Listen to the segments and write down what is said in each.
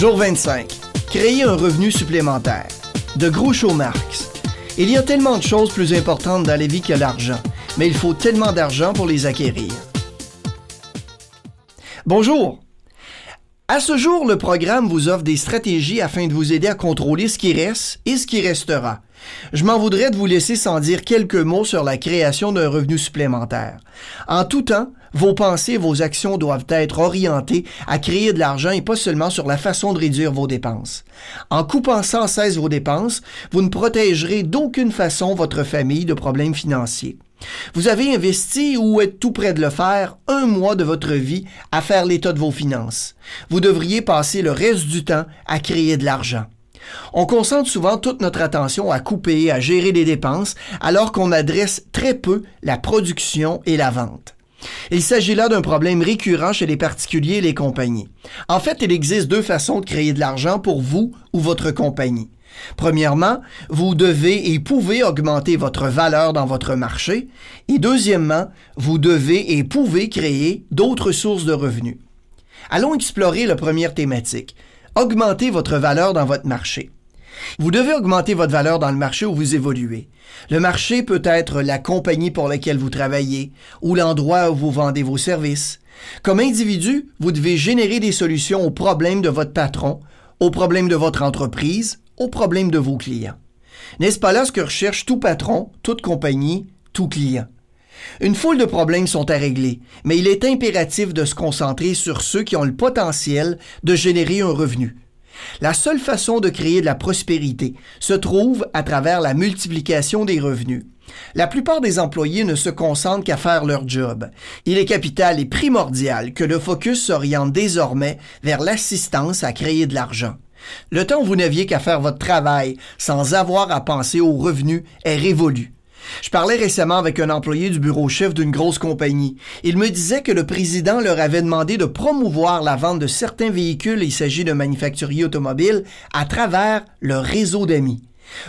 Jour 25. Créer un revenu supplémentaire. De Groucho Marx. Il y a tellement de choses plus importantes dans la vie que l'argent, mais il faut tellement d'argent pour les acquérir. Bonjour. À ce jour, le programme vous offre des stratégies afin de vous aider à contrôler ce qui reste et ce qui restera. Je m'en voudrais de vous laisser sans dire quelques mots sur la création d'un revenu supplémentaire. En tout temps, vos pensées et vos actions doivent être orientées à créer de l'argent et pas seulement sur la façon de réduire vos dépenses. En coupant sans cesse vos dépenses, vous ne protégerez d'aucune façon votre famille de problèmes financiers. Vous avez investi ou êtes tout près de le faire un mois de votre vie à faire l'état de vos finances. Vous devriez passer le reste du temps à créer de l'argent. On concentre souvent toute notre attention à couper, à gérer les dépenses, alors qu'on adresse très peu la production et la vente. Il s'agit là d'un problème récurrent chez les particuliers et les compagnies. En fait, il existe deux façons de créer de l'argent pour vous ou votre compagnie. Premièrement, vous devez et pouvez augmenter votre valeur dans votre marché. Et deuxièmement, vous devez et pouvez créer d'autres sources de revenus. Allons explorer la première thématique, augmenter votre valeur dans votre marché. Vous devez augmenter votre valeur dans le marché où vous évoluez. Le marché peut être la compagnie pour laquelle vous travaillez ou l'endroit où vous vendez vos services. Comme individu, vous devez générer des solutions aux problèmes de votre patron, aux problèmes de votre entreprise, aux problèmes de vos clients. N'est-ce pas là ce que recherche tout patron, toute compagnie, tout client? Une foule de problèmes sont à régler, mais il est impératif de se concentrer sur ceux qui ont le potentiel de générer un revenu. La seule façon de créer de la prospérité se trouve à travers la multiplication des revenus. La plupart des employés ne se concentrent qu'à faire leur job. Il est capital et primordial que le focus s'oriente désormais vers l'assistance à créer de l'argent. Le temps où vous n'aviez qu'à faire votre travail sans avoir à penser aux revenus est révolu. Je parlais récemment avec un employé du bureau chef d'une grosse compagnie. Il me disait que le président leur avait demandé de promouvoir la vente de certains véhicules, il s'agit de manufacturiers automobiles, à travers leur réseau d'amis.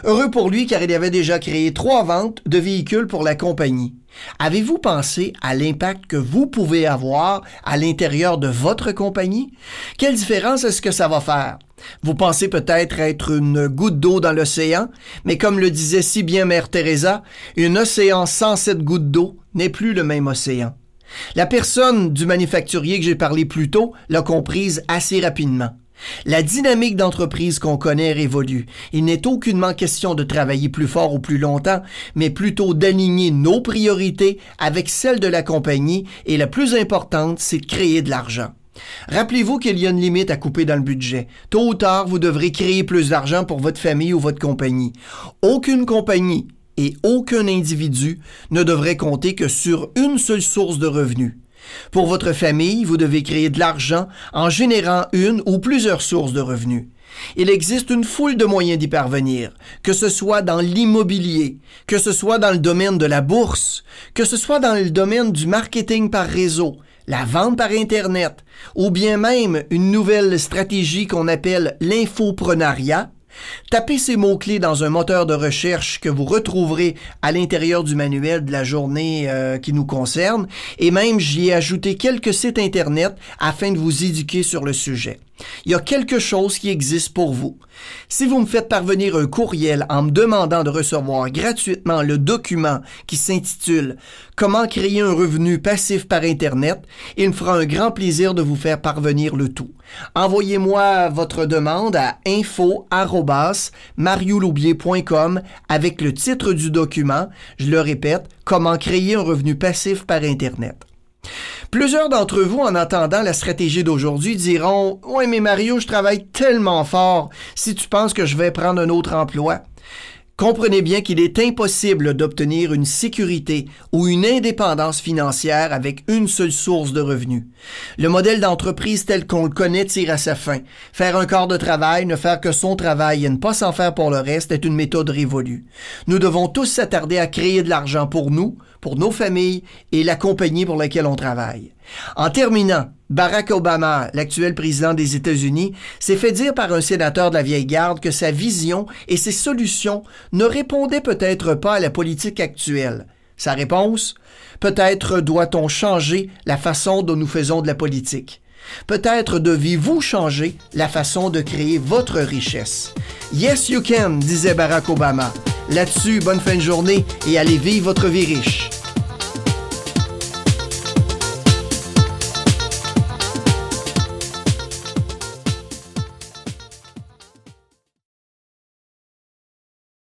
Heureux pour lui car il avait déjà créé trois ventes de véhicules pour la compagnie. Avez-vous pensé à l'impact que vous pouvez avoir à l'intérieur de votre compagnie? Quelle différence est-ce que ça va faire? Vous pensez peut-être être une goutte d'eau dans l'océan, mais comme le disait si bien Mère Teresa, un océan sans cette goutte d'eau n'est plus le même océan. La personne du manufacturier que j'ai parlé plus tôt l'a comprise assez rapidement. La dynamique d'entreprise qu'on connaît révolue. Il n'est aucunement question de travailler plus fort ou plus longtemps, mais plutôt d'aligner nos priorités avec celles de la compagnie et la plus importante, c'est de créer de l'argent. Rappelez-vous qu'il y a une limite à couper dans le budget. Tôt ou tard, vous devrez créer plus d'argent pour votre famille ou votre compagnie. Aucune compagnie et aucun individu ne devrait compter que sur une seule source de revenus. Pour votre famille, vous devez créer de l'argent en générant une ou plusieurs sources de revenus. Il existe une foule de moyens d'y parvenir, que ce soit dans l'immobilier, que ce soit dans le domaine de la bourse, que ce soit dans le domaine du marketing par réseau, la vente par Internet, ou bien même une nouvelle stratégie qu'on appelle l'infoprenariat, Tapez ces mots-clés dans un moteur de recherche que vous retrouverez à l'intérieur du manuel de la journée euh, qui nous concerne, et même j'y ai ajouté quelques sites Internet afin de vous éduquer sur le sujet. Il y a quelque chose qui existe pour vous. Si vous me faites parvenir un courriel en me demandant de recevoir gratuitement le document qui s'intitule Comment créer un revenu passif par Internet, il me fera un grand plaisir de vous faire parvenir le tout. Envoyez-moi votre demande à info.mariouloubier.com avec le titre du document, je le répète, Comment créer un revenu passif par Internet. Plusieurs d'entre vous, en entendant la stratégie d'aujourd'hui, diront Ouais, mais Mario, je travaille tellement fort. Si tu penses que je vais prendre un autre emploi, Comprenez bien qu'il est impossible d'obtenir une sécurité ou une indépendance financière avec une seule source de revenus. Le modèle d'entreprise tel qu'on le connaît tire à sa fin. Faire un corps de travail, ne faire que son travail et ne pas s'en faire pour le reste est une méthode révolue. Nous devons tous s'attarder à créer de l'argent pour nous, pour nos familles et la compagnie pour laquelle on travaille. En terminant, Barack Obama, l'actuel président des États-Unis, s'est fait dire par un sénateur de la vieille garde que sa vision et ses solutions ne répondaient peut-être pas à la politique actuelle. Sa réponse Peut-être doit-on changer la façon dont nous faisons de la politique. Peut-être deviez-vous changer la façon de créer votre richesse. Yes, you can, disait Barack Obama. Là-dessus, bonne fin de journée et allez vivre votre vie riche.